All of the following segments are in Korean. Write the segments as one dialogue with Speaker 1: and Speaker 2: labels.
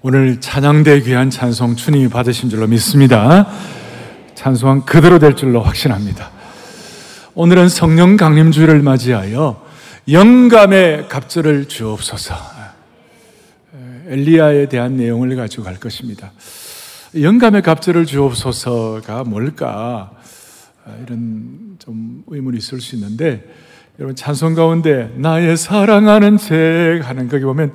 Speaker 1: 오늘 찬양대 귀한 찬송 주님이 받으신 줄로 믿습니다. 찬송은 그대로 될 줄로 확신합니다. 오늘은 성령 강림주의를 맞이하여 영감의 갑절을 주옵소서. 엘리야에 대한 내용을 가지고 갈 것입니다. 영감의 갑절을 주옵소서가 뭘까? 이런 좀 의문이 있을 수 있는데 여러분 찬송 가운데 나의 사랑하는 책 하는 거기 보면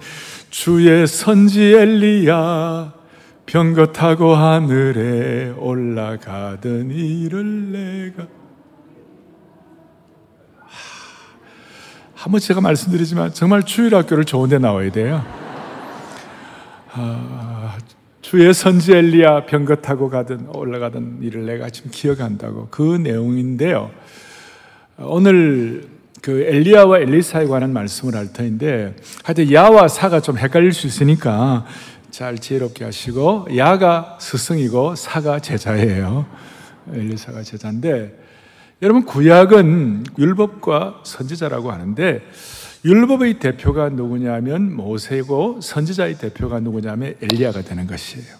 Speaker 1: 주의 선지 엘리야 병거 타고 하늘에 올라가던 이를 내가 한번 제가 말씀드리지만 정말 주일 학교를 좋은데 나와야 돼요. 아, 주의 선지 엘리야 병거 타고 가던 올라가던 일을 내가 지금 기억한다고 그 내용인데요. 오늘 그 엘리야와 엘리사에 관한 말씀을 할 터인데 하여튼 야와 사가 좀 헷갈릴 수 있으니까 잘 지혜롭게 하시고 야가 스승이고 사가 제자예요. 엘리사가 제자인데 여러분 구약은 율법과 선지자라고 하는데 율법의 대표가 누구냐면 모세고 선지자의 대표가 누구냐면 엘리야가 되는 것이에요.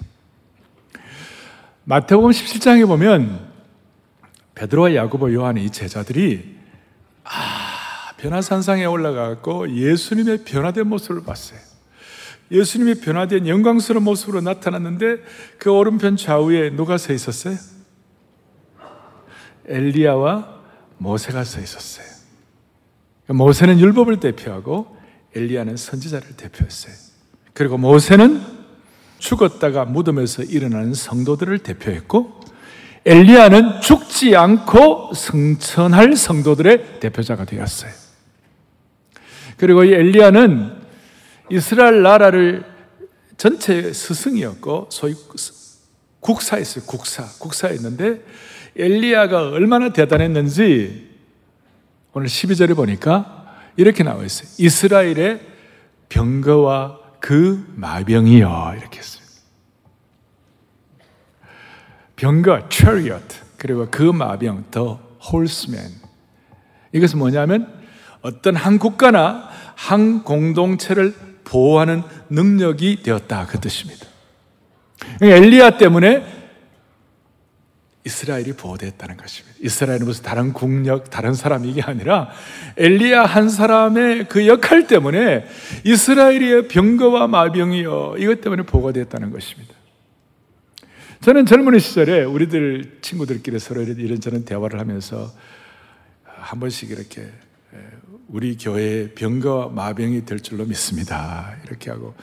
Speaker 1: 마태복음 17장에 보면 베드로와 야고보 요한의 이 제자들이 아 변화산상에 올라가고 예수님의 변화된 모습을 봤어요. 예수님이 변화된 영광스러운 모습으로 나타났는데 그 오른편 좌우에 누가 서 있었어요? 엘리야와 모세가 서 있었어요. 모세는 율법을 대표하고 엘리야는 선지자를 대표했어요. 그리고 모세는 죽었다가 무덤에서 일어나는 성도들을 대표했고 엘리야는 죽지 않고 승천할 성도들의 대표자가 되었어요. 그리고 이 엘리야는 이스라엘 나라를 전체 스승이었고 소위 국사였어요. 국사. 국사였는데 엘리야가 얼마나 대단했는지 오늘 12절에 보니까 이렇게 나와 있어요. 이스라엘의 병거와 그 마병이요. 이렇게 했어요. 병거, chariot. 그리고 그 마병, the horseman. 이것은 뭐냐면 어떤 한 국가나 한 공동체를 보호하는 능력이 되었다. 그 뜻입니다. 엘리야 때문에 이스라엘이 보호되었다는 것입니다. 이스라엘은 무슨 다른 국력, 다른 사람 이게 아니라 엘리야 한 사람의 그 역할 때문에 이스라엘의 병거와 마병이요. 이것 때문에 보호되었다는 것입니다. 저는 젊은 시절에 우리들 친구들끼리 서로 이런저런 대화를 하면서 한 번씩 이렇게 우리 교회의 병거와 마병이 될 줄로 믿습니다. 이렇게 하고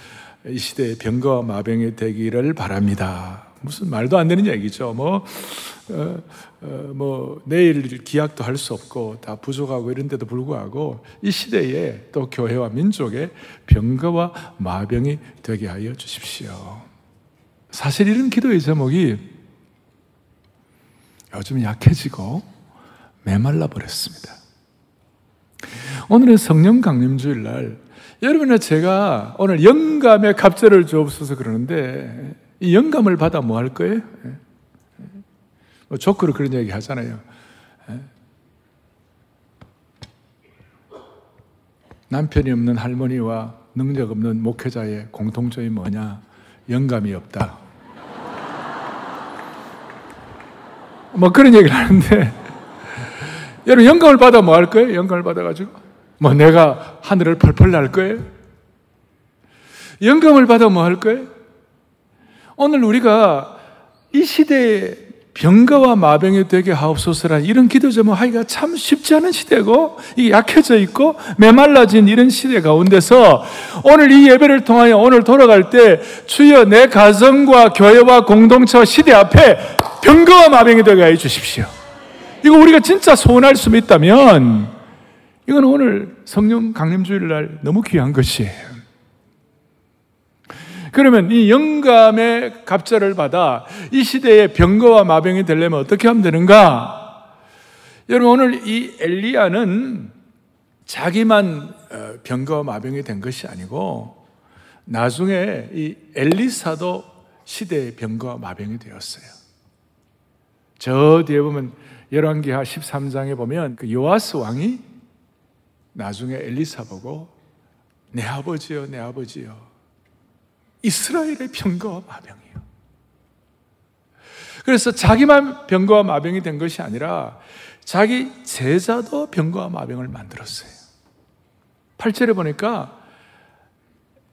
Speaker 1: 이 시대에 병거와 마병이 되기를 바랍니다. 무슨 말도 안 되는 얘기죠. 뭐, 어, 어, 뭐, 내일 기약도 할 수 없고 다 부족하고 이런데도 불구하고 이 시대에 또 교회와 민족의 병거와 마병이 되게 하여 주십시오. 사실 이런 기도의 제목이 요즘 약해지고 메말라 버렸습니다. 오늘은 성령 강림 주일 날 여러분과 제가 오늘 영감의 갑절을 주옵소서 그러는데 이 영감을 받아 뭐 할 거예요? 뭐 조크로 그런 얘기 하잖아요. 남편이 없는 할머니와 능력 없는 목회자의 공통점이 뭐냐? 영감이 없다. 뭐 그런 얘기를 하는데 여러분 영감을 받아 뭐 할 거예요? 영감을 받아가지고 뭐 내가 하늘을 펄펄 날 거예요? 영감을 받아 뭐 할 거예요? 오늘 우리가 이 시대에 병가와 마병이 되게 하옵소서란 이런 기도 제목 하기가 참 쉽지 않은 시대고 이게 약해져 있고 메말라진 이런 시대 가운데서 오늘 이 예배를 통하여 오늘 돌아갈 때 주여 내 가정과 교회와 공동체와 시대 앞에 병가와 마병이 되게 해 주십시오. 이거 우리가 진짜 소원할 수 있다면 이건 오늘 성령 강림주일 날 너무 귀한 것이에요. 그러면 이 영감의 갑자를 받아 이 시대의 병거와 마병이 되려면 어떻게 하면 되는가? 여러분 오늘 이 엘리야는 자기만 어, 병거와 마병이 된 것이 아니고 나중에 이 엘리사도 시대의 병거와 마병이 되었어요. 저 뒤에 보면 열왕기하 13장에 보면 그 요아스 왕이 나중에 엘리사 보고 내 아버지요, 내 아버지요. 이스라엘의 병거와 마병이에요. 그래서 자기만 병거와 마병이 된 것이 아니라 자기 제자도 병거와 마병을 만들었어요. 8절에 보니까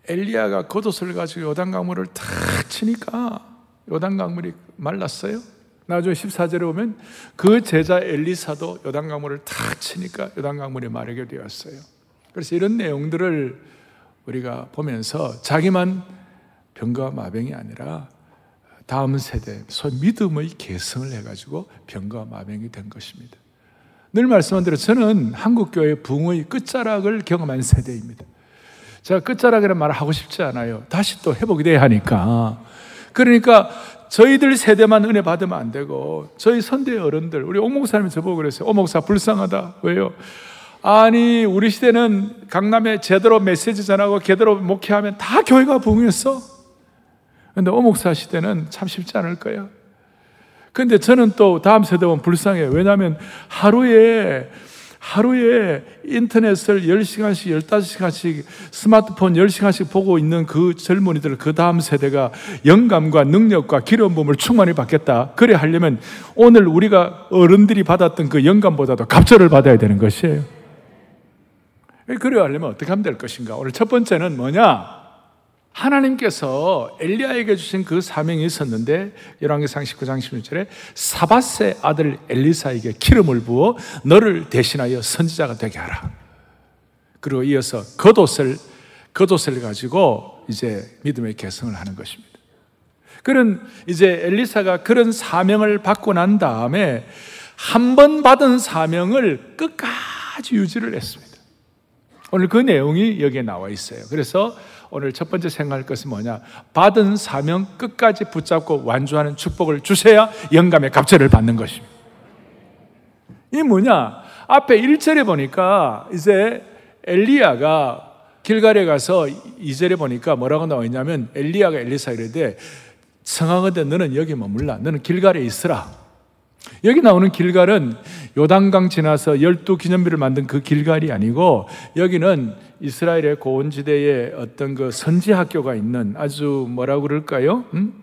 Speaker 1: 엘리야가 겉옷을 가지고 요단 강물을 탁 치니까 요단 강물이 말랐어요. 나중에 14절에 보면 그 제자 엘리사도 요단강물을 탁 치니까 요단강물이 마르게 되었어요. 그래서 이런 내용들을 우리가 보면서 자기만 병과 마병이 아니라 다음 세대, 소 믿음의 개성을 해가지고 병과 마병이 된 것입니다. 늘 말씀한 대로 저는 한국교회 붕의 끝자락을 경험한 세대입니다. 제가 끝자락이라는 말을 하고 싶지 않아요. 다시 또 회복이 돼야 하니까. 그러니까 저희들 세대만 은혜 받으면 안 되고 저희 선대 어른들 우리 옥목사님이 저보고 그랬어요. 옥목사 불쌍하다. 왜요? 아니 우리 시대는 강남에 제대로 메시지 전하고 제대로 목회하면 다 교회가 부흥했어. 근데 옥목사 시대는 참 쉽지 않을 거야. 근데 저는 또 다음 세대 보면 불쌍해요. 왜냐하면 하루에 하루에 인터넷을 10시간씩, 15시간씩 스마트폰 10시간씩 보고 있는 그 젊은이들, 그 다음 세대가 영감과 능력과 기름 부음을 충만히 받겠다. 그래 하려면 오늘 우리가 어른들이 받았던 그 영감보다도 갑절을 받아야 되는 것이에요. 그래 하려면 어떻게 하면 될 것인가? 오늘 첫 번째는 뭐냐? 하나님께서 엘리야에게 주신 그 사명이 있었는데 열왕기상 19장 16절에 사바세 아들 엘리사에게 기름을 부어 너를 대신하여 선지자가 되게 하라. 그리고 이어서 겉옷을 겉옷을 가지고 이제 믿음의 개성을 하는 것입니다. 그런 이제 엘리사가 그런 사명을 받고 난 다음에 한 번 받은 사명을 끝까지 유지를 했습니다. 오늘 그 내용이 여기에 나와 있어요. 그래서 오늘 첫 번째 생각할 것은 뭐냐? 받은 사명 끝까지 붙잡고 완주하는 축복을 주셔야 영감의 갑절을 받는 것입니다. 이 뭐냐? 앞에 1절에 보니까 이제 엘리야가 길갈에 가서 2절에 보니까 뭐라고 나와 있냐면 엘리야가 엘리사 이르되 성하거든 너는 여기 머물라 너는 길갈에 있으라 여기 나오는 길갈은 요단강 지나서 열두 기념비를 만든 그 길갈이 아니고 여기는 이스라엘의 고원지대에 어떤 그 선지 학교가 있는 아주 뭐라고 그럴까요? 음?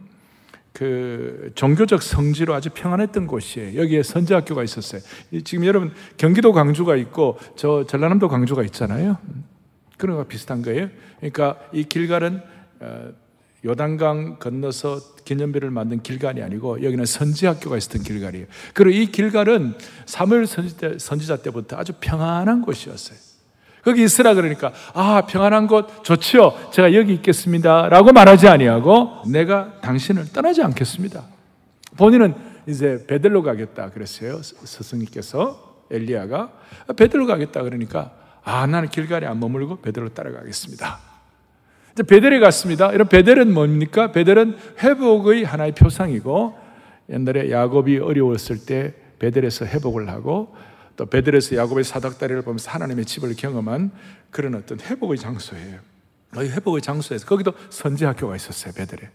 Speaker 1: 그 종교적 성지로 아주 평안했던 곳이에요. 여기에 선지 학교가 있었어요. 지금 여러분 경기도 광주가 있고 저 전라남도 광주가 있잖아요. 그런 거 비슷한 거예요. 그러니까 이 길갈은 어, 요단강 건너서 기념비를 만든 길갈이 아니고 여기는 선지학교가 있었던 길갈이에요. 그리고 이 길갈은 사무엘 선지자, 때부터 아주 평안한 곳이었어요. 거기 있으라 그러니까 아 평안한 곳 좋지요. 제가 여기 있겠습니다라고 말하지 아니하고 내가 당신을 떠나지 않겠습니다. 본인은 이제 베들로 가겠다 그랬어요. 스승님께서 엘리야가 베들로 가겠다 그러니까 아 나는 길갈에 안 머물고 베들로 따라가겠습니다. 베델에 갔습니다. 이런 베델은 뭡니까? 베델은 회복의 하나의 표상이고 옛날에 야곱이 어려웠을 때 베델에서 회복을 하고 또 베델에서 야곱의 사닥다리를 보면서 하나님의 집을 경험한 그런 어떤 회복의 장소예요. 이 회복의 장소에서 거기도 선지 학교가 있었어요. 베델에.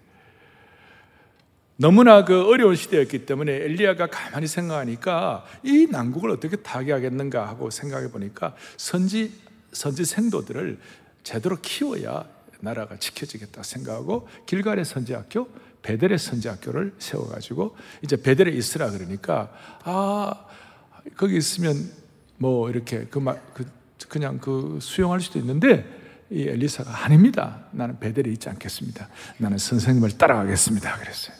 Speaker 1: 너무나 그 어려운 시대였기 때문에 엘리야가 가만히 생각하니까 이 난국을 어떻게 타개하겠는가 하고 생각해 보니까 선지 선지 생도들을 제대로 키워야 나라가 지켜지겠다 생각하고 길갈의 선지학교, 베델의 선지학교를 세워가지고 이제 베델에 있으라 그러니까 아 거기 있으면 뭐 이렇게 그, 그 그냥 그 수용할 수도 있는데 이 엘리사가 아닙니다. 나는 베델에 있지 않겠습니다. 나는 선생님을 따라가겠습니다. 그랬어요.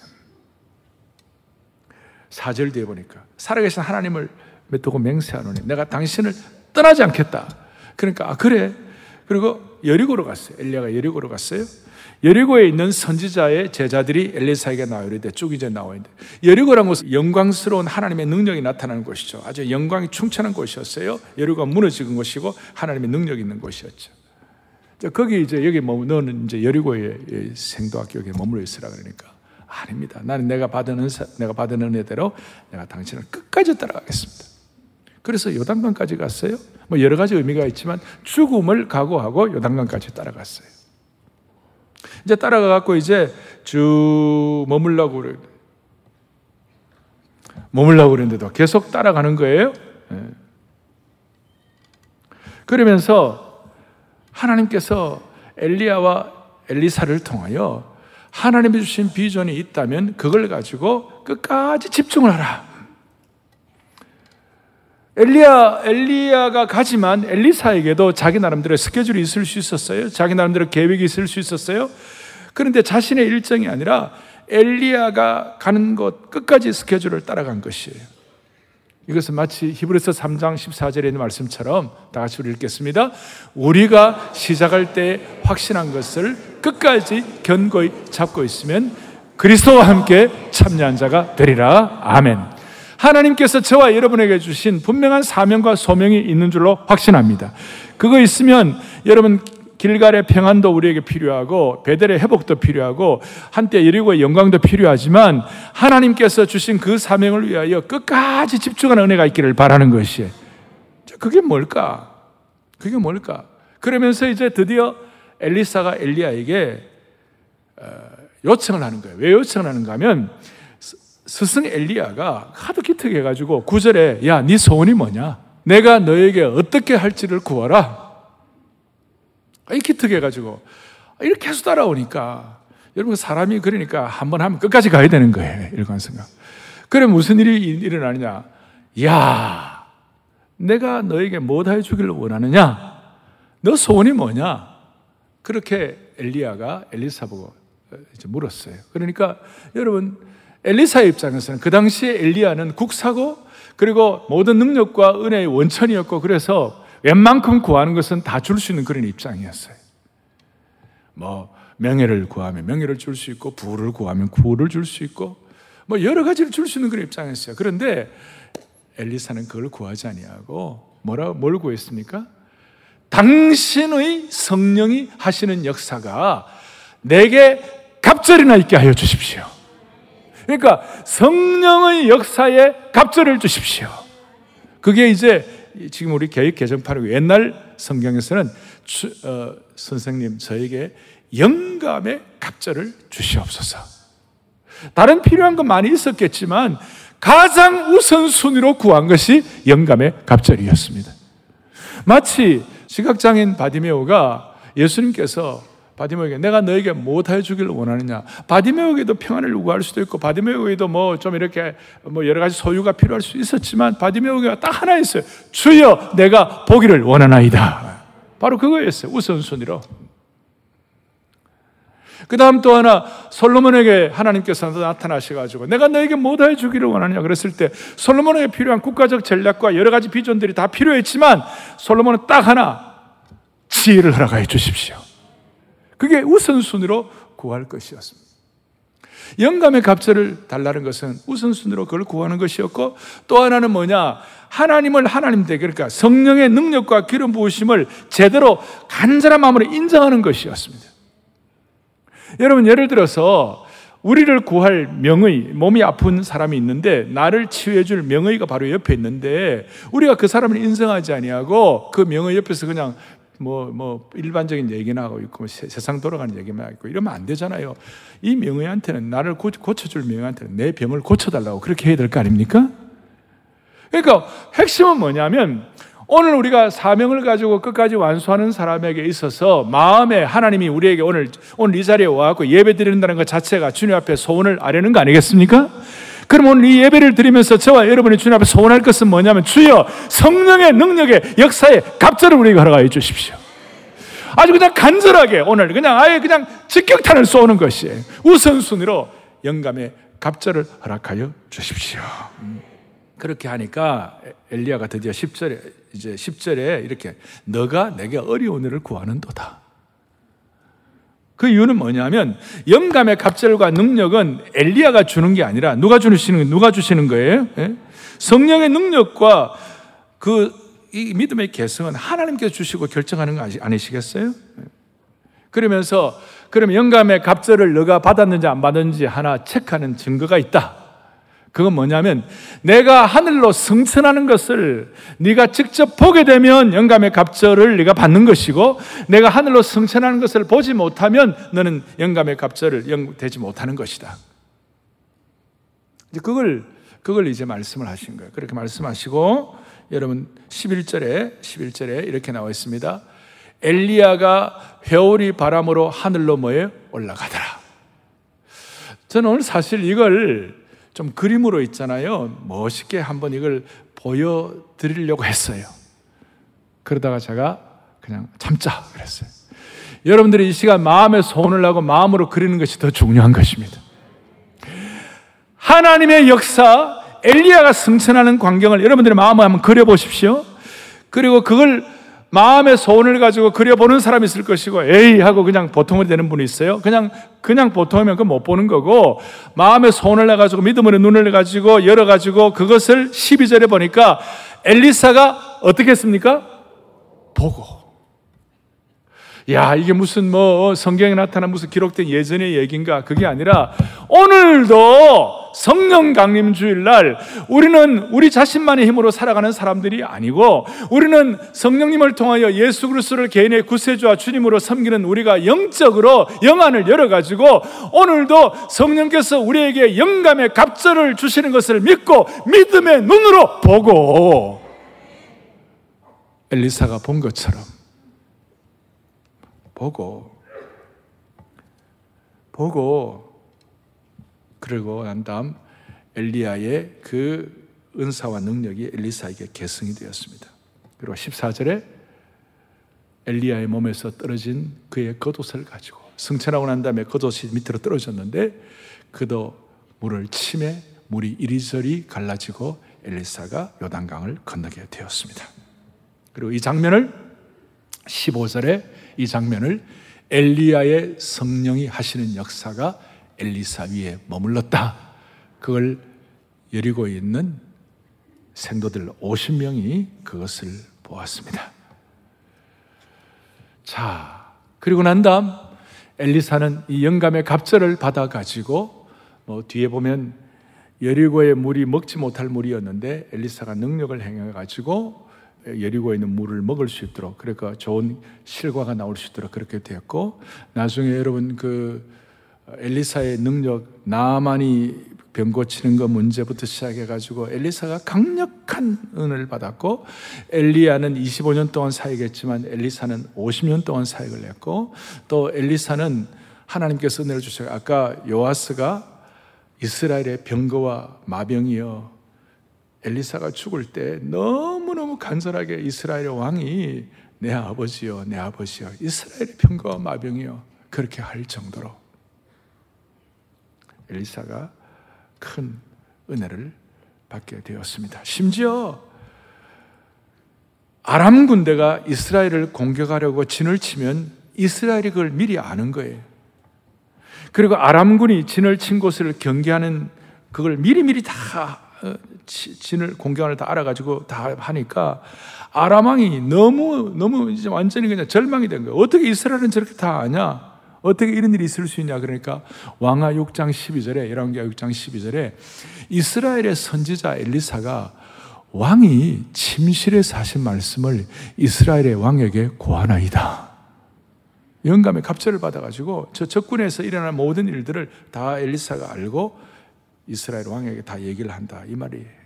Speaker 1: 4절 뒤에 보니까 살아계신 하나님을 맺고 맹세하노니 내가 당신을 떠나지 않겠다. 그러니까 아 그래. 그리고 여리고로 갔어요. 엘리야가 여리고로 갔어요. 여리고에 있는 선지자의 제자들이 엘리사에게 나오는데 쭉 이제 나와 있는데 여리고란 곳은 영광스러운 하나님의 능력이 나타나는 곳이죠. 아주 영광이 충천한 곳이었어요. 여리고가 무너지는 곳이고 하나님의 능력이 있는 곳이었죠. 거기 이제 여기 뭐 너는 이제 여리고의 생도학교 에 머물러 있으라 그러니까 아닙니다. 나는 내가 받은 은사, 내가 받은 은혜대로 내가 당신을 끝까지 따라가겠습니다. 그래서 요단강까지 갔어요. 뭐 여러 가지 의미가 있지만 죽음을 각오하고 요단강까지 따라갔어요. 이제 따라가 갖고 이제 쭉 머물라고 그래. 머물라고 그랬는데도 계속 따라가는 거예요. 네. 그러면서 하나님께서 엘리야와 엘리사를 통하여 하나님이 주신 비전이 있다면 그걸 가지고 끝까지 집중을 하라. 엘리야, 엘리야가 가지만 엘리사에게도 자기 나름대로 스케줄이 있을 수 있었어요. 자기 나름대로 계획이 있을 수 있었어요. 그런데 자신의 일정이 아니라 엘리야가 가는 곳 끝까지 스케줄을 따라간 것이에요. 이것은 마치 히브리서 3장 14절에 있는 말씀처럼 다 같이 우리 읽겠습니다. 우리가 시작할 때 확신한 것을 끝까지 견고히 잡고 있으면 그리스도와 함께 참여한 자가 되리라. 아멘. 하나님께서 저와 여러분에게 주신 분명한 사명과 소명이 있는 줄로 확신합니다. 그거 있으면 여러분 길갈의 평안도 우리에게 필요하고 베델의 회복도 필요하고 한때 여리고의 영광도 필요하지만 하나님께서 주신 그 사명을 위하여 끝까지 집중하는 은혜가 있기를 바라는 것이에요. 그게 뭘까? 그게 뭘까? 그러면서 이제 드디어 엘리사가 엘리야에게 어, 요청을 하는 거예요. 왜 요청을 하는가 하면 스승 엘리야가 하도 기특해가지고 구절에 야, 네 소원이 뭐냐? 내가 너에게 어떻게 할지를 구하라. 이렇게 특해가지고 이렇게 계속 따라오니까 여러분 사람이 그러니까 한 번 하면 끝까지 가야 되는 거예요. 일관 생각. 그래 무슨 일이 일어나느냐? 야, 내가 너에게 뭐 해주기를 원하느냐? 너 소원이 뭐냐? 그렇게 엘리야가 엘리사 보고 이제 물었어요. 그러니까 여러분 엘리사의 입장에서는 그 당시에 엘리야는 국사고 그리고 모든 능력과 은혜의 원천이었고 그래서 웬만큼 구하는 것은 다 줄 수 있는 그런 입장이었어요. 뭐 명예를 구하면 명예를 줄 수 있고 부를 구하면 부를 줄 수 있고 뭐 여러 가지를 줄 수 있는 그런 입장이었어요. 그런데 엘리사는 그걸 구하지 아니하고 뭐라 뭘 구했습니까? 당신의 성령이 하시는 역사가 내게 갑절이나 있게 하여 주십시오. 그러니까 성령의 역사에 갑절을 주십시오. 그게 이제 지금 우리 개혁 개정판의 옛날 성경에서는 주, 어, 선생님 저에게 영감의 갑절을 주시옵소서. 다른 필요한 건 많이 있었겠지만 가장 우선순위로 구한 것이 영감의 갑절이었습니다. 마치 시각장애인 바디매오가 예수님께서 바디매오에게 내가 너에게 무엇 해주기를 원하느냐. 바디매오에게도 평안을 요구할 수도 있고 바디매오에게도 뭐 좀 이렇게 뭐 여러 가지 소유가 필요할 수 있었지만 바디매오가 딱 하나 있어요. 주여 내가 보기를 원하나이다. 바로 그거였어요. 우선순위로. 그 다음 또 하나 솔로몬에게 하나님께서 나타나셔가지고 내가 너에게 뭐 해주기를 원하냐 그랬을 때 솔로몬에게 필요한 국가적 전략과 여러 가지 비전들이 다 필요했지만 솔로몬은 딱 하나 지혜를 허락하여 주십시오. 그게 우선순위로 구할 것이었습니다. 영감의 갑절을 달라는 것은 우선순위로 그걸 구하는 것이었고 또 하나는 뭐냐? 하나님을 하나님 되게 그러니까 성령의 능력과 기름 부으심을 제대로 간절한 마음으로 인정하는 것이었습니다. 여러분 예를 들어서 우리를 구할 명의, 몸이 아픈 사람이 있는데 나를 치유해 줄 명의가 바로 옆에 있는데 우리가 그 사람을 인정하지 아니하고 그 명의 옆에서 그냥 뭐, 뭐, 일반적인 얘기나 하고 있고, 뭐 세상 돌아가는 얘기만 하고 있고, 이러면 안 되잖아요. 이 명의한테는, 나를 고, 고쳐줄 명의한테는 내 병을 고쳐달라고 그렇게 해야 될 거 아닙니까? 그러니까 핵심은 뭐냐면, 오늘 우리가 사명을 가지고 끝까지 완수하는 사람에게 있어서 마음에 하나님이 우리에게 오늘, 오늘 이 자리에 와갖고 예배 드린다는 것 자체가 주님 앞에 소원을 아뢰는 거 아니겠습니까? 그럼 오늘 이 예배를 드리면서 저와 여러분이 주님 앞에 소원할 것은 뭐냐면 주여 성령의 능력의 역사에 갑절을 우리에게 허락하여 주십시오. 아주 그냥 간절하게 오늘 그냥 아예 그냥 직격탄을 쏘는 것이 우선순위로 영감의 갑절을 허락하여 주십시오. 그렇게 하니까 엘리야가 드디어 10절에 이제 10절에 이렇게 너가 내게 어려운 일을 구하는도다. 그 이유는 뭐냐면 영감의 갑절과 능력은 엘리야가 주는 게 아니라 누가 주시는 누가 주시는 거예요? 예? 성령의 능력과 그 이 믿음의 개성은 하나님께서 주시고 결정하는 거 아니시겠어요? 예. 그러면서 그럼 영감의 갑절을 너가 받았는지 안 받았는지 하나 체크하는 증거가 있다. 그건 뭐냐면 내가 하늘로 승천하는 것을 네가 직접 보게 되면 영감의 갑절을 네가 받는 것이고 내가 하늘로 승천하는 것을 보지 못하면 너는 영감의 갑절을 되지 못하는 것이다. 이제 그걸 그걸 이제 말씀을 하신 거예요. 그렇게 말씀하시고 여러분 11절에 11절에 이렇게 나와 있습니다. 엘리야가 회오리 바람으로 하늘로 모여 올라가더라. 저는 오늘 사실 이걸 좀 그림으로 있잖아요. 멋있게 한번 이걸 보여드리려고 했어요. 그러다가 제가 그냥 참자 그랬어요. 여러분들이 이 시간 마음에 소원을 하고 마음으로 그리는 것이 더 중요한 것입니다. 하나님의 역사, 엘리야가 승천하는 광경을 여러분들의 마음에 한번 그려보십시오. 그리고 그걸 마음의 소원을 가지고 그려보는 사람이 있을 것이고, 에이! 하고 그냥 보통으로 되는 분이 있어요. 그냥, 그냥 보통이면 그 못 보는 거고, 마음의 소원을 해가지고, 믿음으로 눈을 해가지고, 열어가지고, 그것을 12절에 보니까, 엘리사가 어떻게 했습니까? 보고. 야, 이게 무슨 뭐 성경에 나타난 무슨 기록된 예전의 얘기인가? 그게 아니라 오늘도 성령 강림 주일날 우리는 우리 자신만의 힘으로 살아가는 사람들이 아니고 우리는 성령님을 통하여 예수 그리스도를 개인의 구세주와 주님으로 섬기는 우리가 영적으로 영안을 열어 가지고 오늘도 성령께서 우리에게 영감의 갑절을 주시는 것을 믿고 믿음의 눈으로 보고 엘리사가 본 것처럼 보고 보고 그리고 난 다음 엘리야의 그 은사와 능력이 엘리사에게 계승이 되었습니다. 그리고 14절에 엘리야의 몸에서 떨어진 그의 겉옷을 가지고 승천하고 난 다음에 겉옷이 밑으로 떨어졌는데 그도 물을 침에 물이 이리저리 갈라지고 엘리사가 요단강을 건너게 되었습니다. 그리고 이 장면을 15절에 이 장면을 엘리야의 성령이 하시는 역사가 엘리사 위에 머물렀다. 그걸 여리고 있는 생도들 50명이 그것을 보았습니다. 자, 그리고 난 다음 엘리사는 이 영감의 갑절을 받아 가지고 뭐 뒤에 보면 여리고의 물이 먹지 못할 물이었는데 엘리사가 능력을 행해 가지고 여리고에 있는 물을 먹을 수 있도록 그러니까 좋은 실과가 나올 수 있도록 그렇게 되었고 나중에 여러분 그 엘리사의 능력 나만이 병 고치는 거 문제부터 시작해 가지고 엘리사가 강력한 은을 받았고 엘리야는 25년 동안 사역했지만 엘리사는 50년 동안 사역을 했고 또 엘리사는 하나님께서 주셔서 아까 요아스가 이스라엘의 병거와 마병이여 엘리사가 죽을 때 너무너무 간절하게 이스라엘의 왕이 내 아버지요, 내 아버지요, 이스라엘의 평가와 마병이요. 그렇게 할 정도로 엘리사가 큰 은혜를 받게 되었습니다. 심지어 아람 군대가 이스라엘을 공격하려고 진을 치면 이스라엘이 그걸 미리 아는 거예요. 그리고 아람군이 진을 친 곳을 경계하는 그걸 미리미리 다 어, 진을 공경을 다 알아가지고 다 하니까 아람왕이 너무 너무 이제 완전히 그냥 절망이 된 거예요. 어떻게 이스라엘은 저렇게 다 아냐? 어떻게 이런 일이 있을 수 있냐? 그러니까 왕하 6장 12절에 열왕기하 6장 12절에 이스라엘의 선지자 엘리사가 왕이 침실에서 하신 말씀을 이스라엘의 왕에게 고하나이다. 영감의 갑절을 받아가지고 저 적군에서 일어난 모든 일들을 다 엘리사가 알고 이스라엘 왕에게 다 얘기를 한다. 이 말이에요.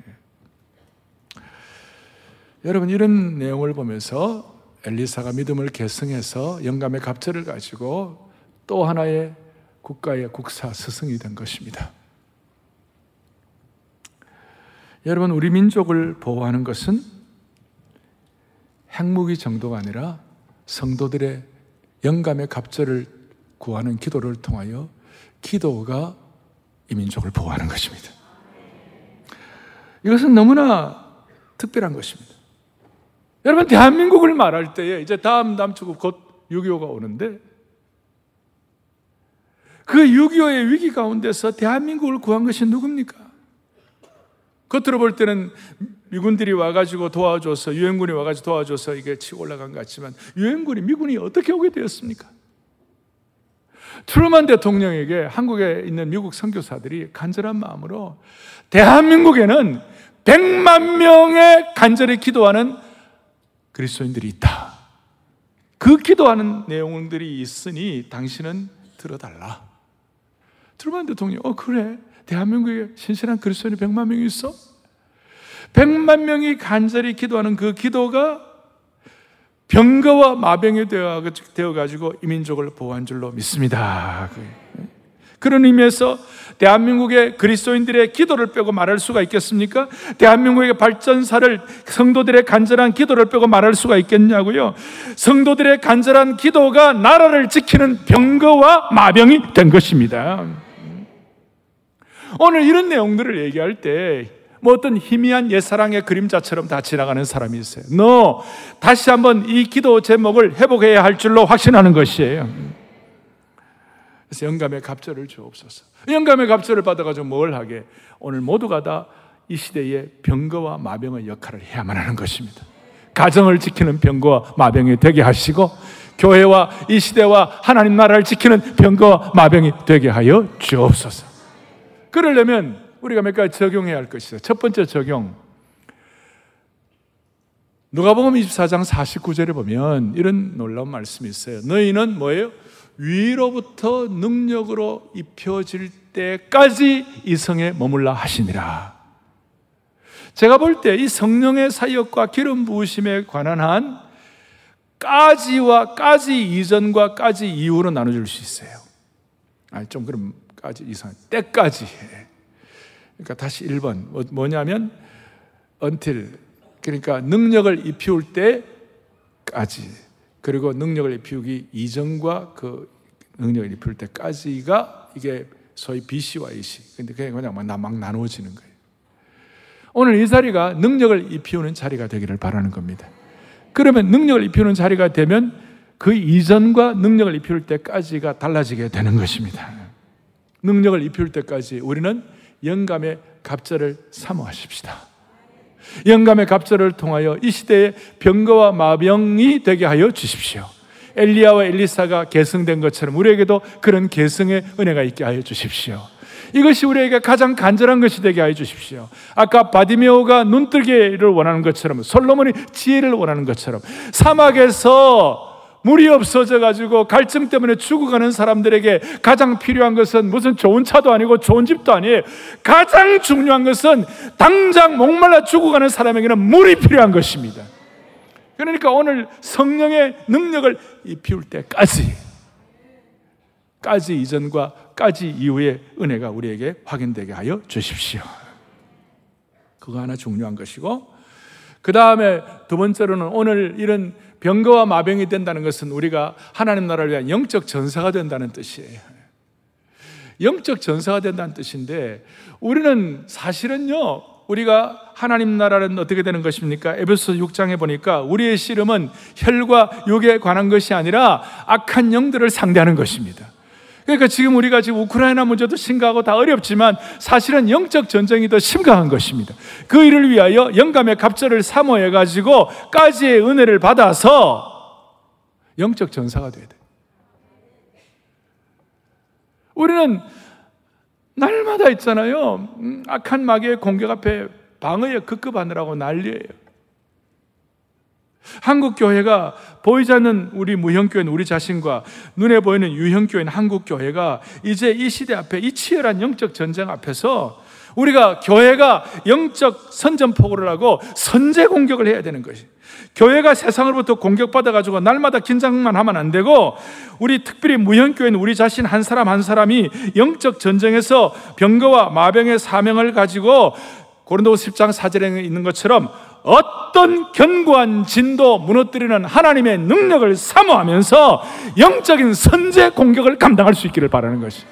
Speaker 1: 여러분, 이런 내용을 보면서 엘리사가 믿음을 계승해서 영감의 갑절을 가지고 또 하나의 국가의 국사 스승이 된 것입니다. 여러분, 우리 민족을 보호하는 것은 핵무기 정도가 아니라 성도들의 영감의 갑절을 구하는 기도를 통하여 기도가 이 민족을 보호하는 것입니다. 이것은 너무나 특별한 것입니다. 여러분, 대한민국을 말할 때에 이제 다음 남주국 곧 6.25가 오는데 그 6.25의 위기 가운데서 대한민국을 구한 것이 누굽니까? 겉으로 볼 때는 미군들이 와가지고 도와줘서, 유엔군이 와가지고 도와줘서 이게 치고 올라간 것 같지만, 유엔군이, 미군이 어떻게 오게 되었습니까? 트루만 대통령에게 한국에 있는 미국 선교사들이 간절한 마음으로 대한민국에는 100만 명의 간절히 기도하는 그리스도인들이 있다. 그 기도하는 내용들이 있으니 당신은 들어달라. 트루만 대통령, 어, 그래. 대한민국에 신실한 그리스도인이 100만 명이 있어? 100만 명이 간절히 기도하는 그 기도가 병거와 마병이 되어가지고 이민족을 보호한 줄로 믿습니다. 그런 의미에서 대한민국의 그리스도인들의 기도를 빼고 말할 수가 있겠습니까? 대한민국의 발전사를 성도들의 간절한 기도를 빼고 말할 수가 있겠냐고요? 성도들의 간절한 기도가 나라를 지키는 병거와 마병이 된 것입니다. 오늘 이런 내용들을 얘기할 때, 뭐 어떤 희미한 옛사랑의 그림자처럼 다 지나가는 사람이 있어요. 너 다시 한번 이 기도 제목을 회복해야 할 줄로 확신하는 것이에요. 그래서 영감의 갑절을 주옵소서. 영감의 갑절을 받아가지고 뭘 하게? 오늘 모두가 다 이 시대의 병거와 마병의 역할을 해야만 하는 것입니다. 가정을 지키는 병거와 마병이 되게 하시고 교회와 이 시대와 하나님 나라를 지키는 병거와 마병이 되게 하여 주옵소서. 그러려면 우리가 몇 가지 적용해야 할 것이죠. 첫 번째 적용. 누가복음 24장 49절에 보면 이런 놀라운 말씀이 있어요. 너희는 뭐예요? 위로부터 능력으로 입혀질 때까지 이 성에 머물라 하시니라. 제가 볼 때 이 성령의 사역과 기름 부으심에 관한 한 까지와 까지 이전과 까지 이후로 나눠줄 수 있어요. 아, 좀 그럼 까지 이상, 때까지 해. 그러니까 다시 1번. 뭐, 뭐냐면, until. 그러니까 능력을 입히울 때까지. 그리고 능력을 입히우기 이전과 그 능력을 입힐 때까지가 이게 소위 BC와 AC. 근데 그냥 그냥 막, 막 나누어지는 거예요. 오늘 이 자리가 능력을 입히우는 자리가 되기를 바라는 겁니다. 그러면 능력을 입히우는 자리가 되면 그 이전과 능력을 입힐 때까지가 달라지게 되는 것입니다. 능력을 입힐 때까지 우리는 영감의 갑절을 사모하십시다. 영감의 갑절을 통하여 이 시대의 병거와 마병이 되게 하여 주십시오. 엘리야와 엘리사가 계승된 것처럼 우리에게도 그런 계승의 은혜가 있게 하여 주십시오. 이것이 우리에게 가장 간절한 것이 되게 하여 주십시오. 아까 바디메오가 눈뜨기를 원하는 것처럼 솔로몬이 지혜를 원하는 것처럼 사막에서 물이 없어져 가지고 갈증 때문에 죽어가는 사람들에게 가장 필요한 것은 무슨 좋은 차도 아니고 좋은 집도 아니에요. 가장 중요한 것은 당장 목말라 죽어가는 사람에게는 물이 필요한 것입니다. 그러니까 오늘 성령의 능력을 입히울 때까지 까지 이전과 까지 이후의 은혜가 우리에게 확인되게 하여 주십시오. 그거 하나 중요한 것이고 그 다음에 두 번째로는 오늘 이런 병거와 마병이 된다는 것은 우리가 하나님 나라를 위한 영적 전사가 된다는 뜻이에요. 영적 전사가 된다는 뜻인데 우리는 사실은요, 우리가 하나님 나라는 어떻게 되는 것입니까? 에베소 6장에 보니까 우리의 씨름은 혈과 육에 관한 것이 아니라 악한 영들을 상대하는 것입니다. 그러니까 지금 우리가 지금 우크라이나 문제도 심각하고 다 어렵지만 사실은 영적 전쟁이 더 심각한 것입니다. 그 일을 위하여 영감의 갑절을 사모해 가지고 까지의 은혜를 받아서 영적 전사가 돼야 돼. 우리는 날마다 있잖아요. 음, 악한 마귀의 공격 앞에 방어에 급급하느라고 난리예요. 한국 교회가 보이지 않는 우리 무형 교회는 우리 자신과 눈에 보이는 유형 교회는 한국 교회가 이제 이 시대 앞에 이 치열한 영적 전쟁 앞에서 우리가 교회가 영적 선전포고를 하고 선제 공격을 해야 되는 것이. 교회가 세상으로부터 공격받아 가지고 날마다 긴장만 하면 안 되고 우리 특별히 무형 교회는 우리 자신 한 사람 한 사람이 영적 전쟁에서 병거와 마병의 사명을 가지고 고린도서 10장 4절에 있는 것처럼 어떤 견고한 진도 무너뜨리는 하나님의 능력을 사모하면서 영적인 선제 공격을 감당할 수 있기를 바라는 것이.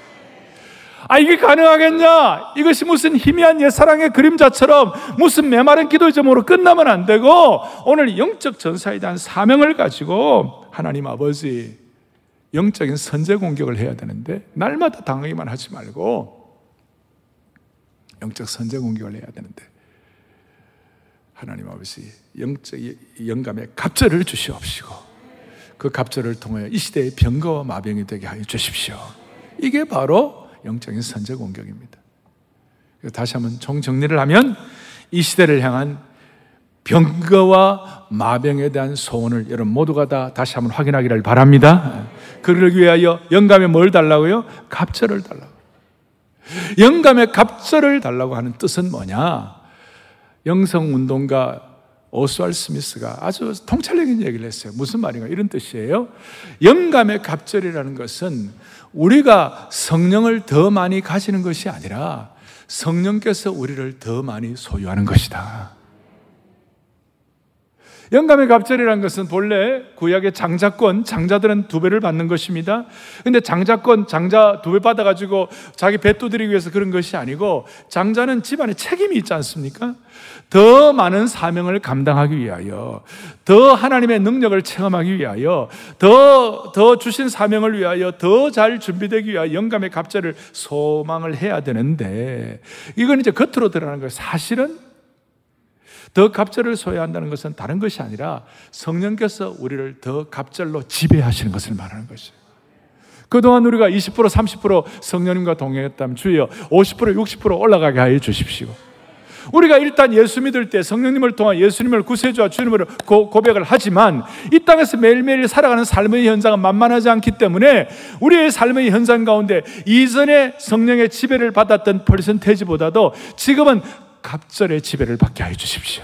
Speaker 1: 아, 이게 가능하겠냐? 이것이 무슨 희미한 옛사랑의 그림자처럼 무슨 메마른 기도의 점으로 끝나면 안 되고 오늘 영적 전사에 대한 사명을 가지고 하나님 아버지 영적인 선제 공격을 해야 되는데 날마다 당하기만 하지 말고 영적 선제 공격을 해야 되는데 하나님 아버지 영적 영감의 갑절을 주시옵시고 그 갑절을 통하여 이 시대의 병거와 마병이 되게 하여 주십시오. 이게 바로 영적인 선제 공격입니다. 다시 한번 총 정리를 하면 이 시대를 향한 병거와 마병에 대한 소원을 여러분 모두가 다 다시 한번 확인하기를 바랍니다. 그를 위하여 영감에 뭘 달라고요? 갑절을 달라고. 영감의 갑절을 달라고 하는 뜻은 뭐냐? 영성운동가 오스왈 스미스가 아주 통찰적인 얘기를 했어요. 무슨 말인가? 이런 뜻이에요. 영감의 갑절이라는 것은 우리가 성령을 더 많이 가지는 것이 아니라 성령께서 우리를 더 많이 소유하는 것이다. 영감의 갑절이라는 것은 본래 구약의 장자권, 장자들은 두 배를 받는 것입니다. 근데 장자권, 장자 두 배 받아가지고 자기 배 두드리기 위해서 그런 것이 아니고 장자는 집안에 책임이 있지 않습니까? 더 많은 사명을 감당하기 위하여, 더 하나님의 능력을 체험하기 위하여, 더, 더 주신 사명을 위하여, 더 잘 준비되기 위하여 영감의 갑절을 소망을 해야 되는데, 이건 이제 겉으로 드러나는 거예요. 사실은 더 갑절을 소유한다는 것은 다른 것이 아니라 성령께서 우리를 더 갑절로 지배하시는 것을 말하는 것이에요. 그동안 우리가 20% 30% 성령님과 동행했다면 주여 50% 60% 올라가게 하여 주십시오. 우리가 일단 예수 믿을 때 성령님을 통한 예수님을 구세주와 주님으로 고백을 하지만 이 땅에서 매일매일 살아가는 삶의 현장은 만만하지 않기 때문에 우리의 삶의 현장 가운데 이전에 성령의 지배를 받았던 퍼센테이지보다도 지금은 갑절의 지배를 받게 하여 주십시오.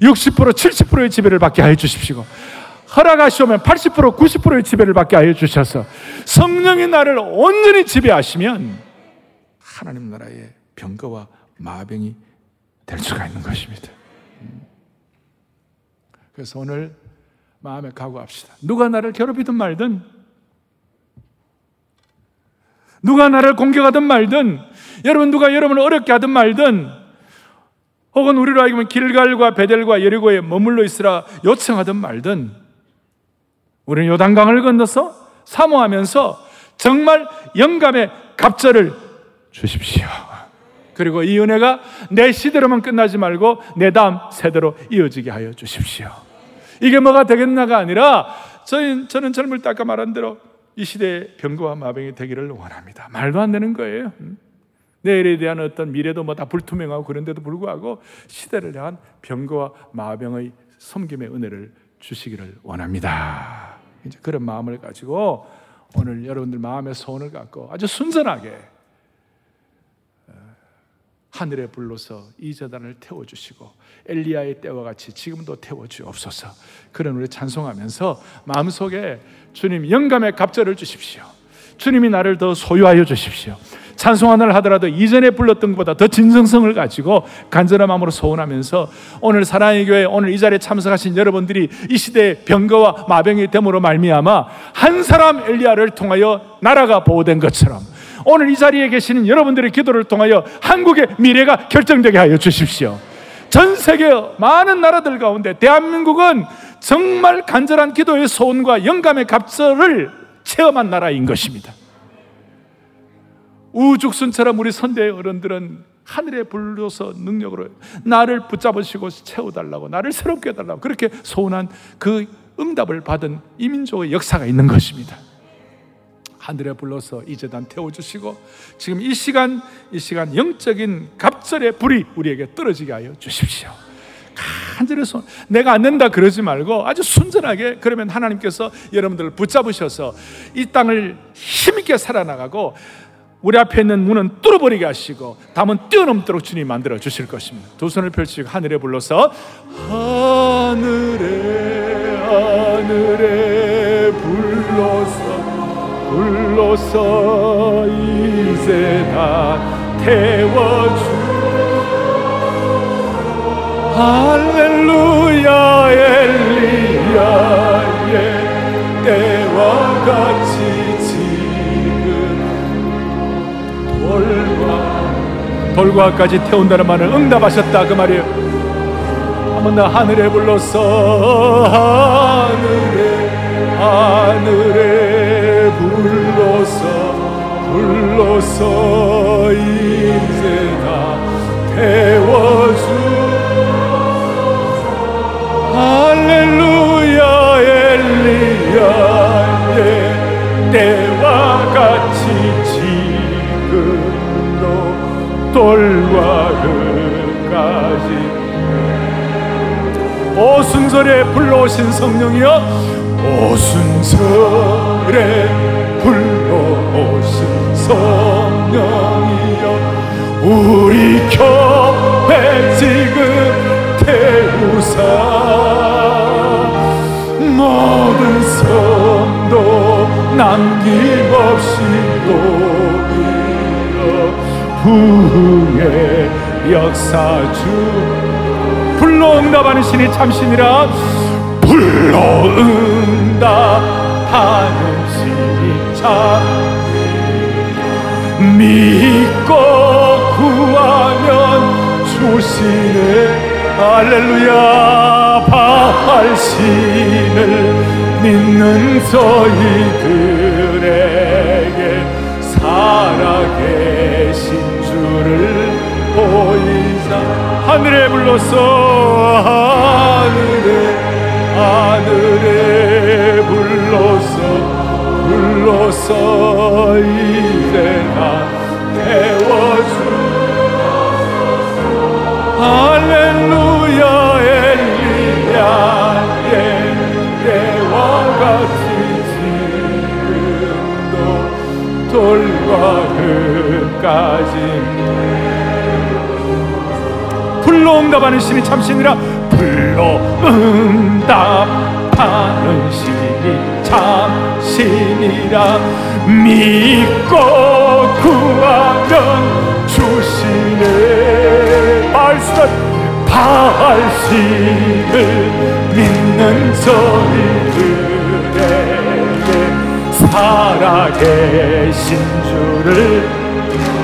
Speaker 1: 60% 70%의 지배를 받게 하여 주십시오. 허락하시오면 80% 90%의 지배를 받게 하여 주셔서 성령의 나를 온전히 지배하시면 하나님 나라의 병거와 마병이 될 수가 있는 것입니다. 그래서 오늘 마음에 각오합시다. 누가 나를 괴롭히든 말든, 누가 나를 공격하든 말든, 여러분 누가 여러분을 어렵게 하든 말든, 혹은 우리로 하여금 길갈과 베델과 예리고에 머물러 있으라 요청하든 말든, 우리는 요단강을 건너서 사모하면서 정말 영감의 갑절을 주십시오. 그리고 이 은혜가 내 시대로만 끝나지 말고 내 다음 세대로 이어지게 하여 주십시오. 이게 뭐가 되겠나가 아니라 저는, 저는 젊을 때 아까 말한 대로 이 시대의 병거와 마병이 되기를 원합니다. 말도 안 되는 거예요. 음? 내일에 대한 어떤 미래도 뭐 다 불투명하고 그런데도 불구하고 시대를 향한 병거와 마병의 섬김의 은혜를 주시기를 원합니다. 이제 그런 마음을 가지고 오늘 여러분들 마음의 소원을 갖고 아주 순전하게 하늘에 불러서 이 재단을 태워주시고 엘리야의 때와 같이 지금도 태워주옵소서. 그런 우리 찬송하면서 마음속에 주님 영감의 갑절을 주십시오. 주님이 나를 더 소유하여 주십시오. 찬송 하나를 하더라도 이전에 불렀던 것보다 더 진정성을 가지고 간절한 마음으로 소원하면서 오늘 사랑의 교회 오늘 이 자리에 참석하신 여러분들이 이 시대의 병거와 마병이 됨으로 말미암아 한 사람 엘리야를 통하여 나라가 보호된 것처럼 오늘 이 자리에 계시는 여러분들의 기도를 통하여 한국의 미래가 결정되게 하여 주십시오. 전 세계 많은 나라들 가운데 대한민국은 정말 간절한 기도의 소원과 영감의 갑절을 체험한 나라인 것입니다. 우죽순처럼 우리 선대의 어른들은 하늘에 불러서 능력으로 나를 붙잡으시고 채워달라고 나를 새롭게 해달라고 그렇게 소원한 그 응답을 받은 이민족의 역사가 있는 것입니다. 하늘에 불러서 이 재단 태워주시고 지금 이 시간 이 시간 영적인 갑절의 불이 우리에게 떨어지게 하여 주십시오. 간절히 손 내가 안 된다 그러지 말고 아주 순전하게 그러면 하나님께서 여러분들을 붙잡으셔서 이 땅을 힘있게 살아나가고 우리 앞에 있는 문은 뚫어버리게 하시고 담은 뛰어넘도록 주님 만들어 주실 것입니다. 두 손을 펼치고 하늘에 불러서 하늘에 하늘에 불러서 이제 다 태워주. 할렐루야 엘리야의 때와 같이 지금 돌과 돌과까지 태운다는 말을 응답하셨다. 그 말이에요. 한번더 하늘에 불러서 하늘에 하늘에 불러서 불러서 이제 다 태워주. 할렐루야 엘리야의 때와 같이 지금도 돌과 끝까지. 오순절에 불러오신 성령이여 오순절 에 불러오신 성령이여 우리 교회 지금 태우사. 모든 성도 남김없이 녹이어 부흥의 역사주. 불러 응답하는 신이 참신이라 불러 응답하는 믿고 구하면 주시네 할렐루야 바알신을 믿는 저희들에게 살아계신 주를 보이자. 하늘에 불러서 하늘에 하늘에 불러서 불러서 다 태워주 할렐루야 엘리야의 때와 같이 지금도 돌과 흙까지. 불러 응답하는 신이 참신이라 불러 응답하는 신이 참 신이라 믿고 구하면 주시네. 발신 발신을 믿는 저희들에게 살아계신 주를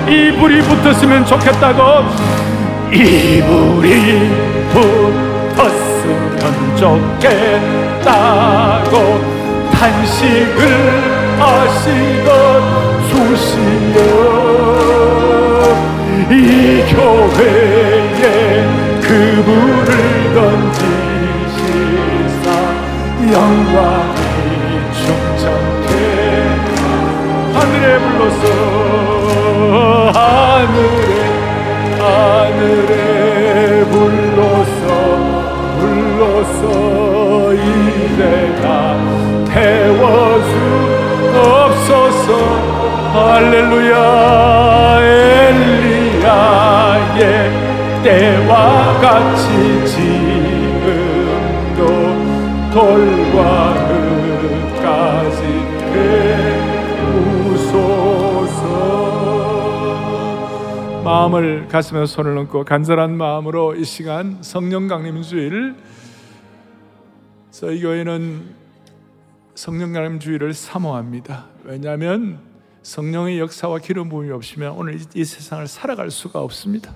Speaker 1: 이불이 붙었으면 좋겠다고 이불이 붙었으면 좋겠다고 탄식을 하시던 주시여. 이 교회에 그불을 던지시사 영광이 충천케 하늘에 불러서 하늘에 하늘에 불러서 불러서 이래가 할렐루야 엘리야의 때와 같이 지금도 돌과 흙까지 태우소서 마음을 가슴에 손을 얹고 간절한 마음으로 이 시간 성령 강림 주일 저희 교회는 성령 강림 주일을 사모합니다. 왜냐하면 성령의 역사와 기름 부음이 없으면 오늘 이 세상을 살아갈 수가 없습니다.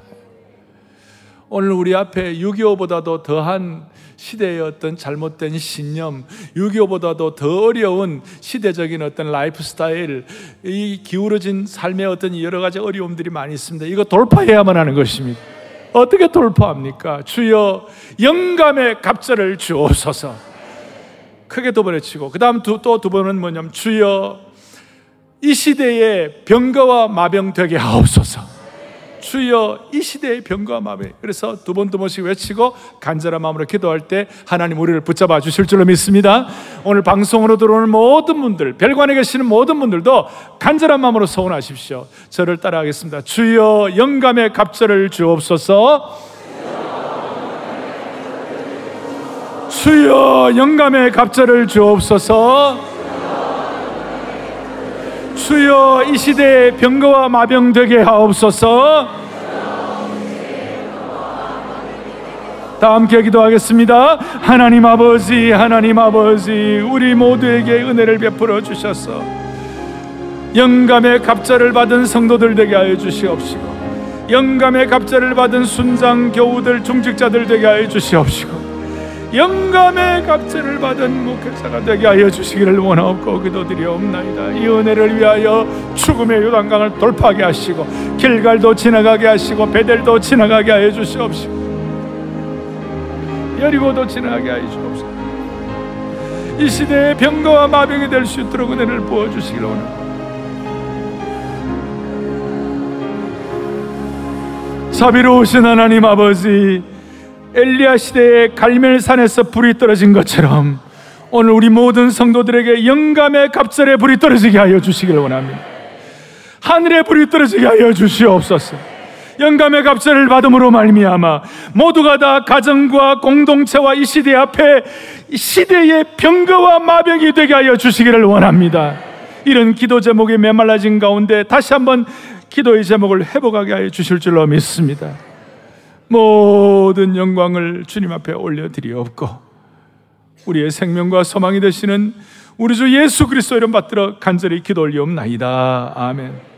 Speaker 1: 오늘 우리 앞에 6.25보다도 더한 시대의 어떤 잘못된 신념, 6.25보다도 더 어려운 시대적인 어떤 라이프 스타일, 이 기울어진 삶의 어떤 여러 가지 어려움들이 많이 있습니다. 이거 돌파해야만 하는 것입니다. 어떻게 돌파합니까? 주여 영감의 갑절을 주옵소서. 크게 두번 외치고, 그 다음 또 두 번은 뭐냐면, 주여 이 시대에 병거와 마병 되게 하옵소서. 주여 이 시대의 병거와 마병. 그래서 두 번 두 번씩 외치고 간절한 마음으로 기도할 때 하나님 우리를 붙잡아 주실 줄로 믿습니다. 오늘 방송으로 들어오는 모든 분들 별관에 계시는 모든 분들도 간절한 마음으로 소원하십시오. 저를 따라하겠습니다. 주여 영감의 갑절을 주옵소서. 주여 영감의 갑절을 주옵소서 주여 이 시대에 병거와 마병 되게 하옵소서. 다 함께 기도하겠습니다. 하나님 아버지, 하나님 아버지, 우리 모두에게 은혜를 베풀어 주셔서 영감의 갑자를 받은 성도들 되게 하여 주시옵시고, 영감의 갑자를 받은 순장 교우들, 중직자들 되게 하여 주시옵시고, 영감의 갑절을 받은 목회자가 되게 하여 주시기를 원하옵고 기도드리옵나이다. 이 은혜를 위하여 죽음의 요단강을 돌파하게 하시고 길갈도 지나가게 하시고 베델도 지나가게 하여 주시옵시고 여리고도 지나가게 하여 주옵소서. 이 시대에 병거와 마병이 될 수 있도록 은혜를 부어 주시기를 원합니다. 자비로우신 하나님 아버지 엘리야 시대에 갈멜산에서 불이 떨어진 것처럼 오늘 우리 모든 성도들에게 영감의 갑절에 불이 떨어지게 하여 주시길 원합니다. 하늘에 불이 떨어지게 하여 주시옵소서. 영감의 갑절을 받음으로 말미암아 모두가 다 가정과 공동체와 이 시대 앞에 시대의 병거와 마병이 되게 하여 주시기를 원합니다. 이런 기도 제목이 메말라진 가운데 다시 한번 기도의 제목을 회복하게 하여 주실 줄로 믿습니다. 모든 영광을 주님 앞에 올려드리옵고 우리의 생명과 소망이 되시는 우리 주 예수 그리스도 이름 받들어 간절히 기도 올리옵나이다. 아멘.